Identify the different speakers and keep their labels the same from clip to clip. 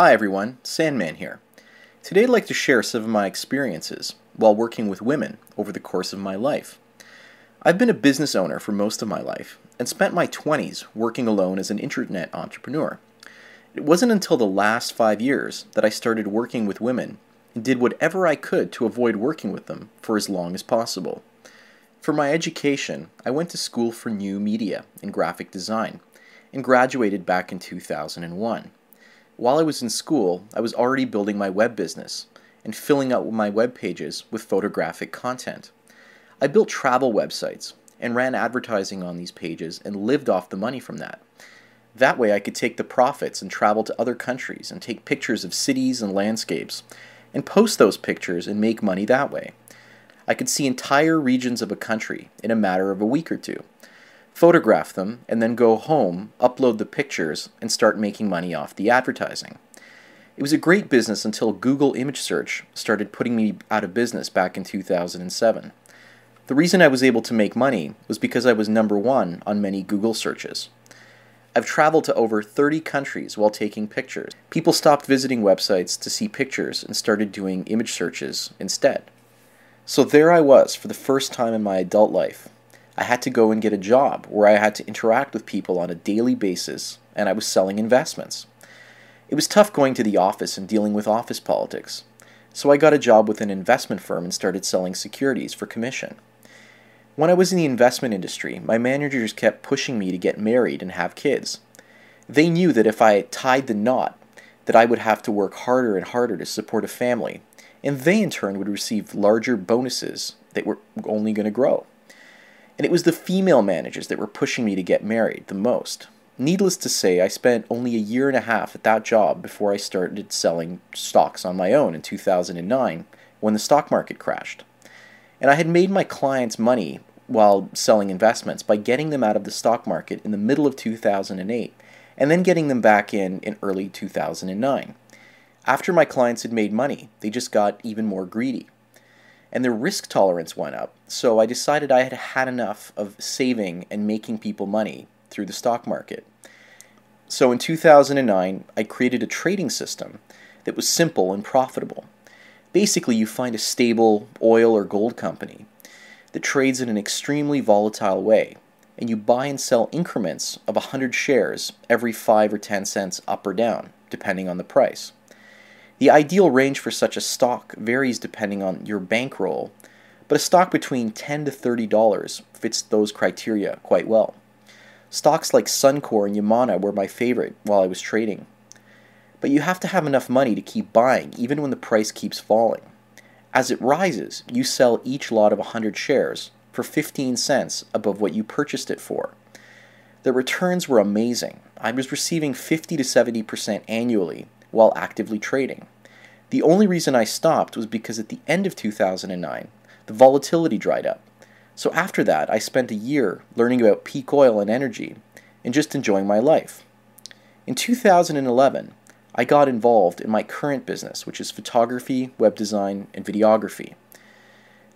Speaker 1: Hi everyone, Sandman here. Today I'd like to share some of my experiences while working with women over the course of my life. I've been a business owner for most of my life and spent my 20s working alone as an internet entrepreneur. It wasn't until the last five years that I started working with women and did whatever I could to avoid working with them for as long as possible. For my education, I went to school for new media and graphic design and graduated back in 2001. While I was in school, I was already building my web business and filling out my web pages with photographic content. I built travel websites and ran advertising on these pages and lived off the money from that. That way, I could take the profits and travel to other countries and take pictures of cities and landscapes and post those pictures and make money that way. I could see entire regions of a country in a matter of a week or two photograph them, and then go home, upload the pictures, and start making money off the advertising. It was a great business until Google image search started putting me out of business back in 2007. The reason I was able to make money was because I was number one on many Google searches. I've traveled to over 30 countries while taking pictures. People stopped visiting websites to see pictures and started doing image searches instead. So there I was for the first time in my adult life, I had to go and get a job where I had to interact with people on a daily basis, and I was selling investments. It was tough going to the office and dealing with office politics, so I got a job with an investment firm and started selling securities for commission. When I was in the investment industry, my managers kept pushing me to get married and have kids. They knew that if I tied the knot, that I would have to work harder and harder to support a family, and they in turn would receive larger bonuses that were only going to grow. And it was the female managers that were pushing me to get married the most. Needless to say, I spent only a year and a half at that job before I started selling stocks on my own in 2009 when the stock market crashed. And I had made my clients money while selling investments by getting them out of the stock market in the middle of 2008 and then getting them back in in early 2009. After my clients had made money, they just got even more greedy and their risk tolerance went up. So I decided I had had enough of saving and making people money through the stock market. So in 2009, I created a trading system that was simple and profitable. Basically, you find a stable oil or gold company that trades in an extremely volatile way, and you buy and sell increments of 100 shares every 5 or 10 cents up or down, depending on the price. The ideal range for such a stock varies depending on your bankroll, but a stock between 10 to $30 fits those criteria quite well. Stocks like Suncor and Yamana were my favorite while I was trading. But you have to have enough money to keep buying even when the price keeps falling. As it rises, you sell each lot of 100 shares for 15 cents above what you purchased it for. The returns were amazing. I was receiving 50 to 70% annually while actively trading. The only reason I stopped was because at the end of 2009, the volatility dried up. So after that, I spent a year learning about peak oil and energy and just enjoying my life. In 2011, I got involved in my current business, which is photography, web design, and videography.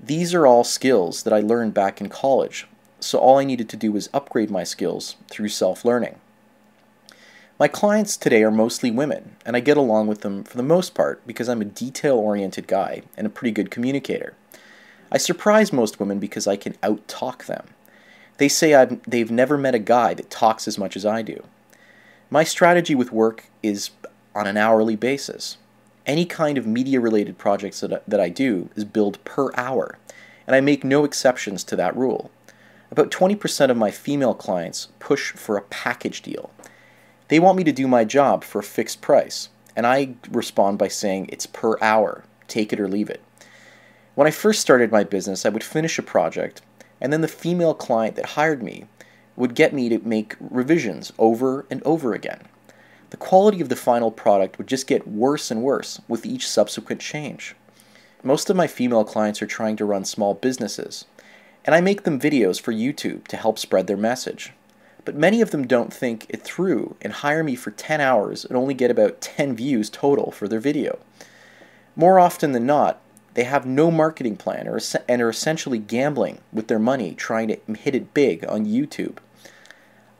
Speaker 1: These are all skills that I learned back in college, so all I needed to do was upgrade my skills through self learning. My clients today are mostly women, and I get along with them for the most part because I'm a detail oriented guy and a pretty good communicator. I surprise most women because I can out talk them. They say I've, they've never met a guy that talks as much as I do. My strategy with work is on an hourly basis. Any kind of media related projects that I, that I do is billed per hour, and I make no exceptions to that rule. About 20% of my female clients push for a package deal. They want me to do my job for a fixed price, and I respond by saying it's per hour, take it or leave it. When I first started my business, I would finish a project, and then the female client that hired me would get me to make revisions over and over again. The quality of the final product would just get worse and worse with each subsequent change. Most of my female clients are trying to run small businesses, and I make them videos for YouTube to help spread their message. But many of them don't think it through and hire me for 10 hours and only get about 10 views total for their video. More often than not, they have no marketing plan or, and are essentially gambling with their money trying to hit it big on YouTube.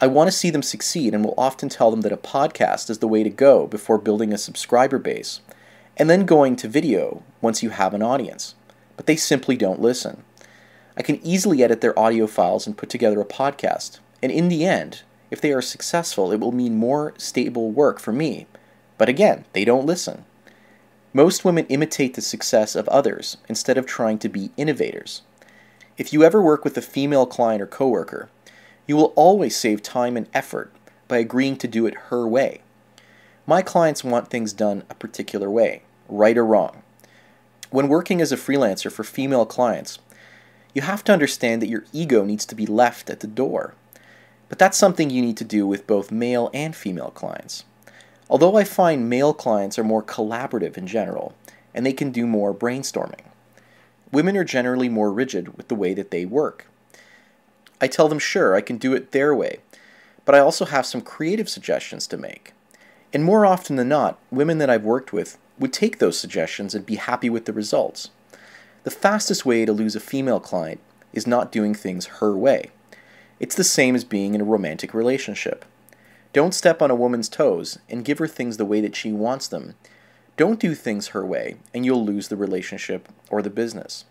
Speaker 1: I want to see them succeed and will often tell them that a podcast is the way to go before building a subscriber base, and then going to video once you have an audience. But they simply don't listen. I can easily edit their audio files and put together a podcast, and in the end, if they are successful, it will mean more stable work for me. But again, they don't listen. Most women imitate the success of others instead of trying to be innovators. If you ever work with a female client or coworker, you will always save time and effort by agreeing to do it her way. My clients want things done a particular way, right or wrong. When working as a freelancer for female clients, you have to understand that your ego needs to be left at the door. But that's something you need to do with both male and female clients. Although I find male clients are more collaborative in general, and they can do more brainstorming. Women are generally more rigid with the way that they work. I tell them, sure, I can do it their way, but I also have some creative suggestions to make. And more often than not, women that I've worked with would take those suggestions and be happy with the results. The fastest way to lose a female client is not doing things her way. It's the same as being in a romantic relationship. Don't step on a woman's toes and give her things the way that she wants them. Don't do things her way, and you'll lose the relationship or the business.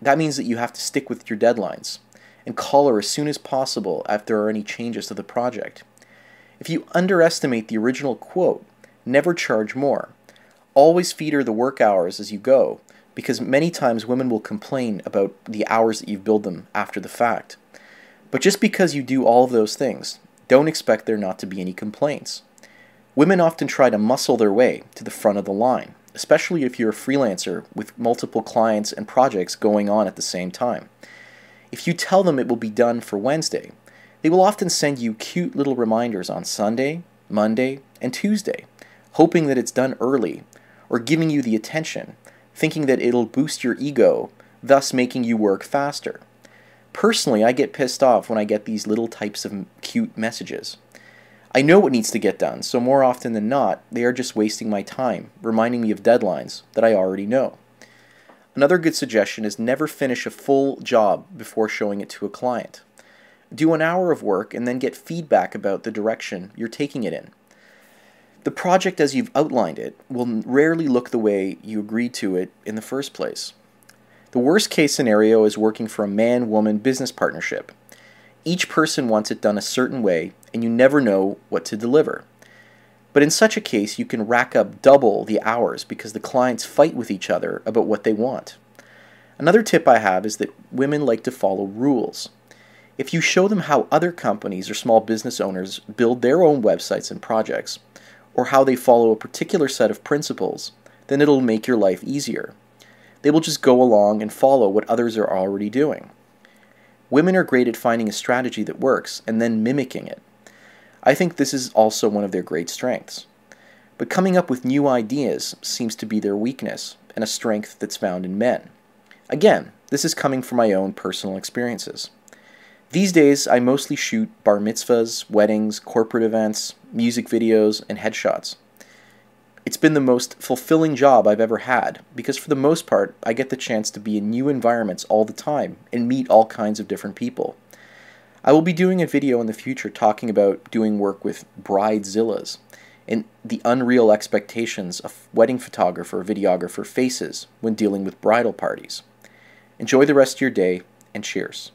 Speaker 1: That means that you have to stick with your deadlines and call her as soon as possible if there are any changes to the project. If you underestimate the original quote, never charge more. Always feed her the work hours as you go, because many times women will complain about the hours that you've billed them after the fact. But just because you do all of those things, don't expect there not to be any complaints. Women often try to muscle their way to the front of the line, especially if you're a freelancer with multiple clients and projects going on at the same time. If you tell them it will be done for Wednesday, they will often send you cute little reminders on Sunday, Monday, and Tuesday, hoping that it's done early, or giving you the attention, thinking that it'll boost your ego, thus making you work faster. Personally, I get pissed off when I get these little types of cute messages. I know what needs to get done, so more often than not, they are just wasting my time, reminding me of deadlines that I already know. Another good suggestion is never finish a full job before showing it to a client. Do an hour of work and then get feedback about the direction you're taking it in. The project as you've outlined it will rarely look the way you agreed to it in the first place. The worst case scenario is working for a man woman business partnership. Each person wants it done a certain way, and you never know what to deliver. But in such a case, you can rack up double the hours because the clients fight with each other about what they want. Another tip I have is that women like to follow rules. If you show them how other companies or small business owners build their own websites and projects, or how they follow a particular set of principles, then it'll make your life easier. They will just go along and follow what others are already doing. Women are great at finding a strategy that works and then mimicking it. I think this is also one of their great strengths. But coming up with new ideas seems to be their weakness and a strength that's found in men. Again, this is coming from my own personal experiences. These days, I mostly shoot bar mitzvahs, weddings, corporate events, music videos, and headshots. It's been the most fulfilling job I've ever had because, for the most part, I get the chance to be in new environments all the time and meet all kinds of different people. I will be doing a video in the future talking about doing work with bridezillas and the unreal expectations a wedding photographer or videographer faces when dealing with bridal parties. Enjoy the rest of your day and cheers.